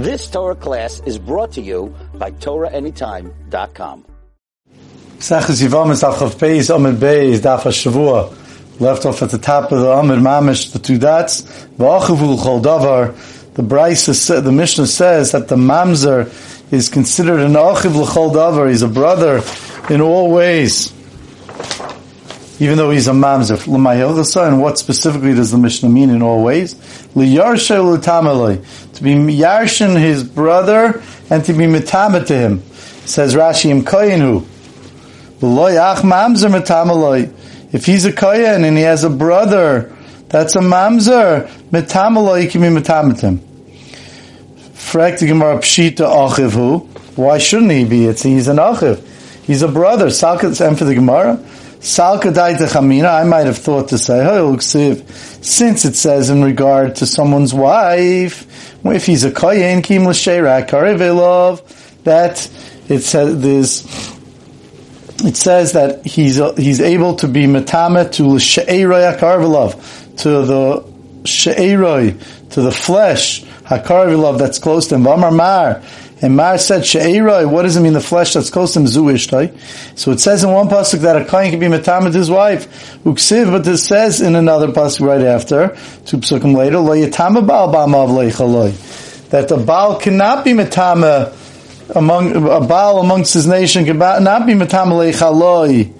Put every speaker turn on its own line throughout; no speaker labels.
This Torah class is brought to you by TorahAnytime.com.
Left off at the top of the Amid Mamish the two dots. The Brisa the Mishnah says that the Mamzer is considered an Achiv L'Chol Davar. He's a brother in all ways even though he's a mamzer. And what specifically does the Mishnah mean in all ways? To be yarshin his brother and to be mitama to him. Says Rashi im koyenu. If he's a kohen and he has a brother that's a mamzer, mitamaloi, he can be mitama him. Why shouldn't he be? It's, he's an achiv. He's a brother. And for the Gemara, I might have thought to say, since it says in regard to someone's wife, if he's a kohen, kim that it says there's it says that he's he's able to be metame to l'she'eroi hakar to the she'eroi, to the flesh hakar that's close to him. And Mar said, She'eroi, what does it mean, the flesh that's close to him, Zuishtai? So it says in one pasuk that a kohen can be metamed his wife, Uksiv, but it says in another pasuk right after, two pasukim later, Lo baal ba'amav. That the Baal cannot be metame among, a Baal amongst his nation cannot be metame leichaloi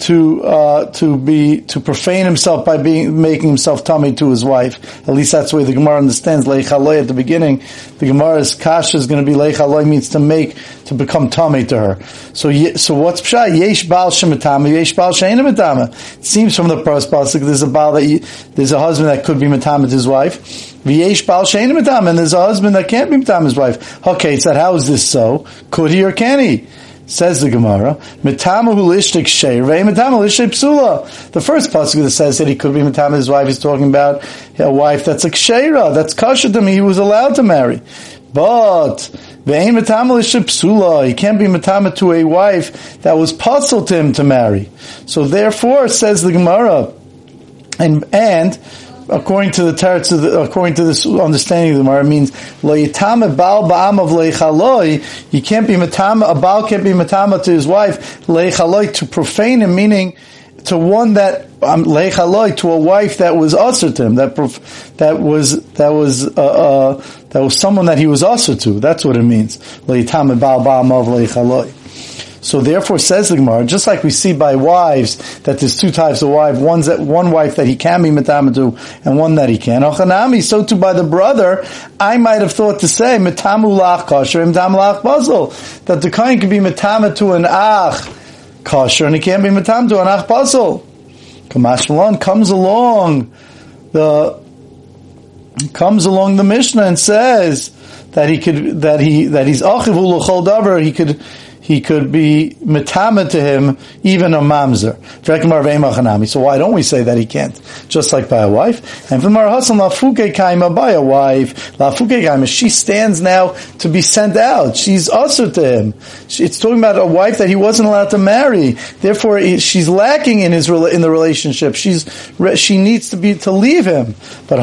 to uh, to be to profane himself by being making himself tummy to his wife. At least that's the way the Gemara understands leichaloi at the beginning. The Gemara's kasha is going to be leichaloi means to make to become tummy to her. So so what's pshat? Yesh baal shemitama, yesh sheina It seems from the first pasuk there's a baal that you, there's a husband that could be mitama his wife. V'yesh sheina and there's a husband that can't be mitama his wife. Okay, so how is this so? Could he or can he? Says the Gemara, Mitamahu lishtik sheirei, Mitamahu lishtik psula. The first pasuk that says that he could be Mitama his wife is talking about a wife that's a ksheira, that's kosher to me, he was allowed to marry. But Ve'im Mitama lishtik psula, he can't be Mitama to a wife that was puzzled to him to marry. So therefore, says the Gemara, and, and according to the teretz, according to this understanding of the Gemara, means lo yitama bal ba'am of leichaloi. You can't be matama. A bal can't be matama to his wife leichaloi to profane him, meaning to one that um, leichaloi to a wife that was usher to him, that that was that was uh, uh, that was someone that he was usher to. That's what it means. Lo yitama bal ba'am of leichaloi. So therefore, says the Gemara, just like we see by wives that there's two types of wife, one's that one wife that he can be metamatu and one that he can't. Ochanami, so too by the brother, I might have thought to say metamu lach kosher, metamu lach puzzle, that the kohen can be metamatu an ach kosher and he can't be metamatu an ach puzzle. Kamash comes along the comes along the Mishnah and says that he could that he that he's achivul davar he could he could be metama to him, even a mamzer. So why don't we say that he can't? Just like by a wife. And v'mar hasan lafuke kaima by a wife. Lafuke kaima, she stands now to be sent out. She's usher to him. It's talking about a wife that he wasn't allowed to marry. Therefore, she's lacking in his in the relationship. She's she needs to be to leave him. But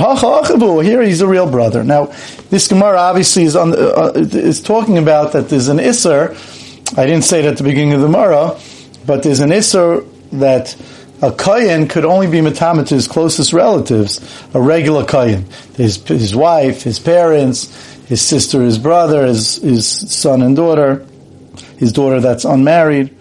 here he's a real brother. Now, this Gemara obviously is on, uh, is talking about that there's an isser I didn't say it at the beginning of the Mara, but there's an Isser that a Kohen could only be Matama to his closest relatives, a regular Kohen. His, his wife, his parents, his sister, his brother, his, his son and daughter, his daughter that's unmarried.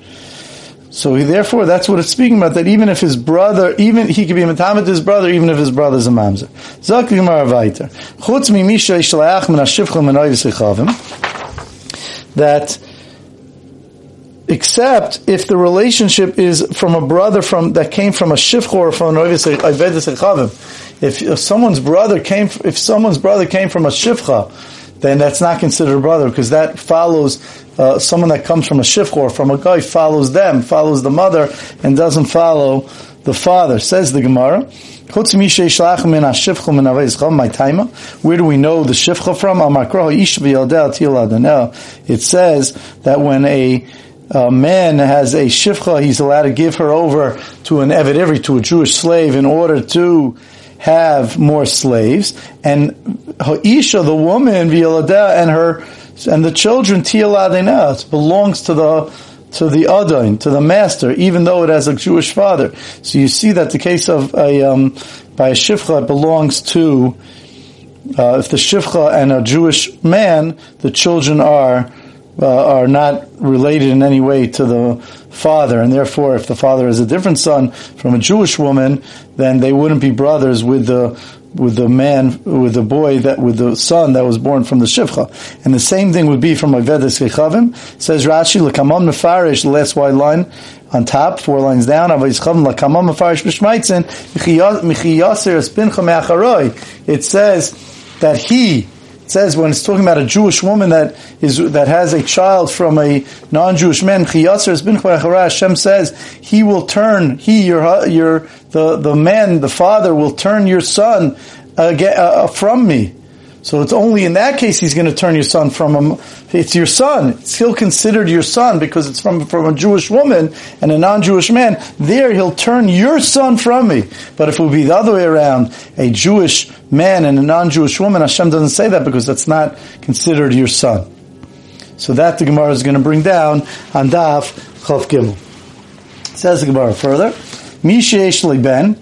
So he, therefore, that's what it's speaking about. That even if his brother, even he could be matamet his brother, even if his brother's a mamzer. Zak Chutz mi misha That except if the relationship is from a brother from that came from a shifchor or from an If, if someone's brother came, if someone's brother came from a shifcha, then that's not considered a brother because that follows uh, someone that comes from a shifchor, from a guy, follows them, follows the mother, and doesn't follow the father. Says the Gemara. Where do we know the shifcha from? It says that when a a man has a shifcha, he's allowed to give her over to an Eved Ivri, to a Jewish slave, in order to have more slaves, and Ha'isha, the woman, V'yaladah, and her, and the children, Tiyaladina, belongs to the, to the Adon, to the master, even though it has a Jewish father. So you see that the case of a, um, by a Shifcha belongs to, uh, if the Shifcha and a Jewish man, the children are, uh, are not related in any way to the father, and therefore, if the father is a different son from a Jewish woman, then they wouldn't be brothers with the with the man, with the boy that, with the son that was born from the shivcha. And the same thing would be from Avedas Kechavim. Says Rashi, Lakamam Mefarish, the last white line on top, four lines down, Avais Chavim Lakamam Mefarish B'Shmaitzin, Michi Yasir Espincha Me'acharoi. It says that he, it says when it's talking about a Jewish woman that is that has a child from a non-Jewish man, Hashem says he will turn he your your the the man the father will turn your son uh, from me. So it's only in that case he's going to turn your son from him. It's your son. It's still considered your son because it's from, from a Jewish woman and a non-Jewish man. There he'll turn your son from me. But if it would be the other way around, a Jewish man and a non-Jewish woman, Hashem doesn't say that because that's not considered your son. So that the Gemara is going to bring down on Daf Chaf Gimel. Says the Gemara further, Misha Ben,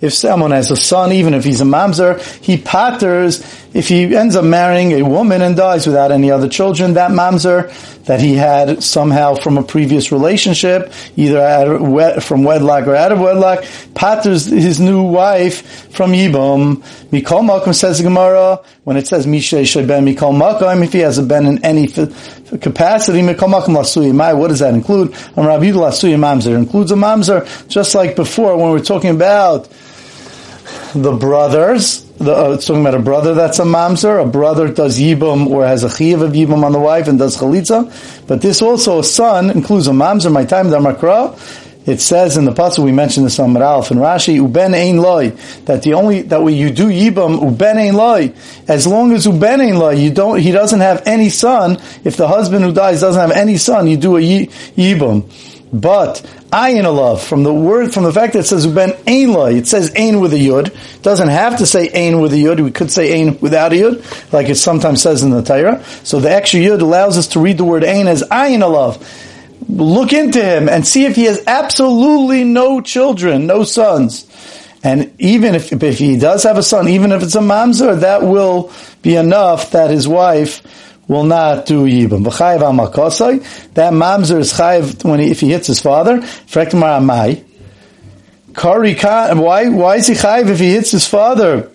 if someone has a son, even if he's a mamzer, he patters. If he ends up marrying a woman and dies without any other children, that mamzer that he had somehow from a previous relationship, either from wedlock or out of wedlock, patters his new wife from Yibum. Mikol Makom says Gemara, when it says Mishay Ben Mikol Makom, if he has a Ben in any capacity, what does that include? On Rabbi includes a Mamzer, just like before when we are talking about the brothers, the, uh, it's talking about a brother that's a mamzer. A brother does yibum or has a chiyav of yibum on the wife and does chalitza. But this also a son includes a mamzer. My time damakra. It says in the pasuk we mentioned this on Maralf and Rashi uben ein loy that the only that way you do yibum uben ein loy as long as uben ein loy you don't he doesn't have any son if the husband who dies doesn't have any son you do a yibum but ayin love from the word from the fact that it says uben ain la, it says ain with a yud. It doesn't have to say ain with a yud. We could say ain without a yud, like it sometimes says in the Torah. So the extra yud allows us to read the word ain as ayin love. Look into him and see if he has absolutely no children, no sons. And even if, if he does have a son, even if it's a mamzer, that will be enough that his wife will not do makosai. That mamzer is chayiv when he, if he hits his father. Why, why is he chayiv if he hits his father?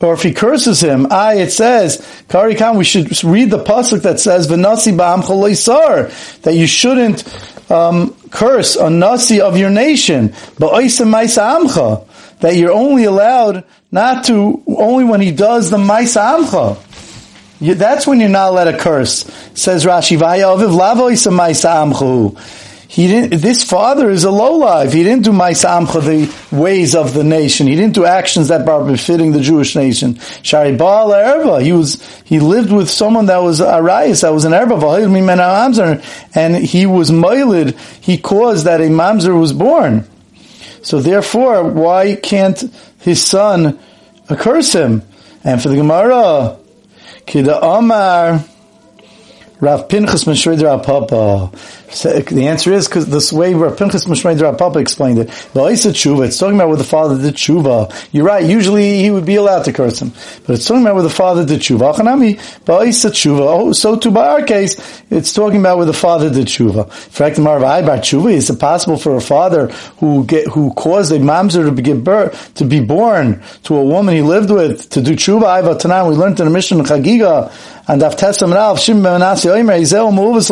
Or if he curses him, I, it says, Kari Khan, we should read the pasuk that says, V'nasi ba'am sar, that you shouldn't, um, curse a nasi of your nation, ba'oisem ma'isa amcha, that you're only allowed not to, only when he does the ma'isa amcha. That's when you're not allowed to curse. Says Rashi, he didn't, this father is a lowlife. He didn't do Maisamcha, the ways of the nation. He didn't do actions that are befitting the Jewish nation. Shari Baal Erva. He was, he lived with someone that was Arayas, that was an Erva, and he was Mailid. He caused that a Mamzer was born. So therefore, why can't his son curse him? And for the Gemara, Kida Omar, Rav Pinchas Meshrid Papa. The answer is because this way Rav Pinchas Mishmei Papa explained it. tshuva. It's talking about where the father did tshuva. You're right. Usually he would be allowed to curse him, but it's talking about where the father did tshuva. Achanami tshuva. Oh, so too by our case, it's talking about where the father did tshuva. Fact, the Marav tshuva is it possible for a father who get who caused a mamzer to be birth to be born to a woman he lived with to do tshuva? Aiba Tanan. We learned in the mission Chagiga and Avtesam Rav Shim Ben Oimer Yizeu Mu'uvas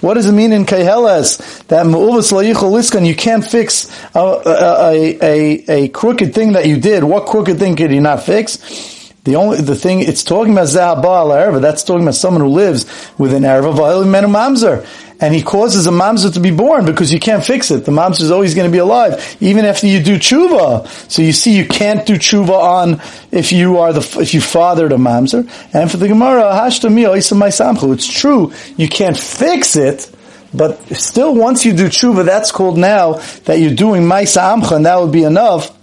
What does it mean in Keheles that you can't fix a, a, a, a, crooked thing that you did? What crooked thing could you not fix? The only the thing it's talking about Zahaba al That's talking about someone who lives with an Erva Menu Mamzer and he causes a mamzer to be born because you can't fix it. The mamzer is always going to be alive, even after you do tshuva. So you see, you can't do tshuva on if you are the if you fathered a mamzer. And for the Gemara, it's true, you can't fix it, But still, once you do tshuva, that's called now that you're doing Maisa Amcha, and that would be enough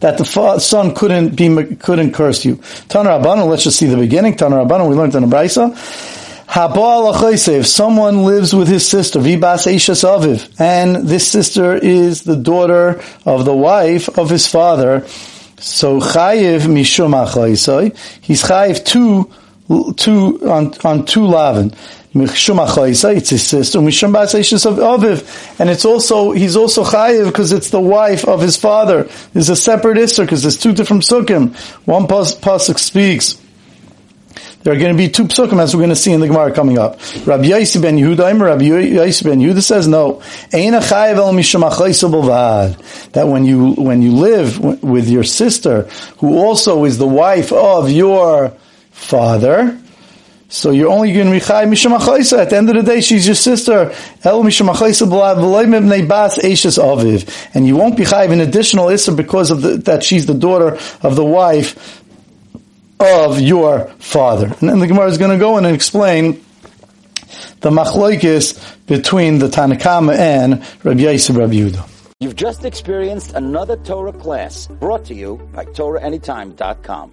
that the son couldn't be couldn't curse you. Tanar Rabbanon, let's just see the beginning. Tanar Rabbanon, we learned in the Brisa. If someone lives with his sister, Vibas Aviv, and this sister is the daughter of the wife of his father, so Chayiv Mishum he's Chayiv two, two, on, on two lavin. Uh, Aviv. And it's also, he's also Chayiv because it's the wife of his father. There's a separate Isser because there's two different Sukkim. One pasuk speaks. There are going to be two psukim as we're going to see in the Gemara coming up. Rabbi Yaisi ben Yehuda, Rabbi Yaisi ben Yehuda says no. That when you when you live with your sister, who also is the wife of your father, so you're only going to be chay mishum At the end of the day, she's your sister. El bas aviv, and you won't be chay an additional issa because of the, that she's the daughter of the wife of your father. And then the Gemara is going to go in and explain the machloikis between the Tanakama and Rabbi Yisrael Rabbi Yehuda.
You've just experienced another Torah class brought to you by TorahAnytime.com.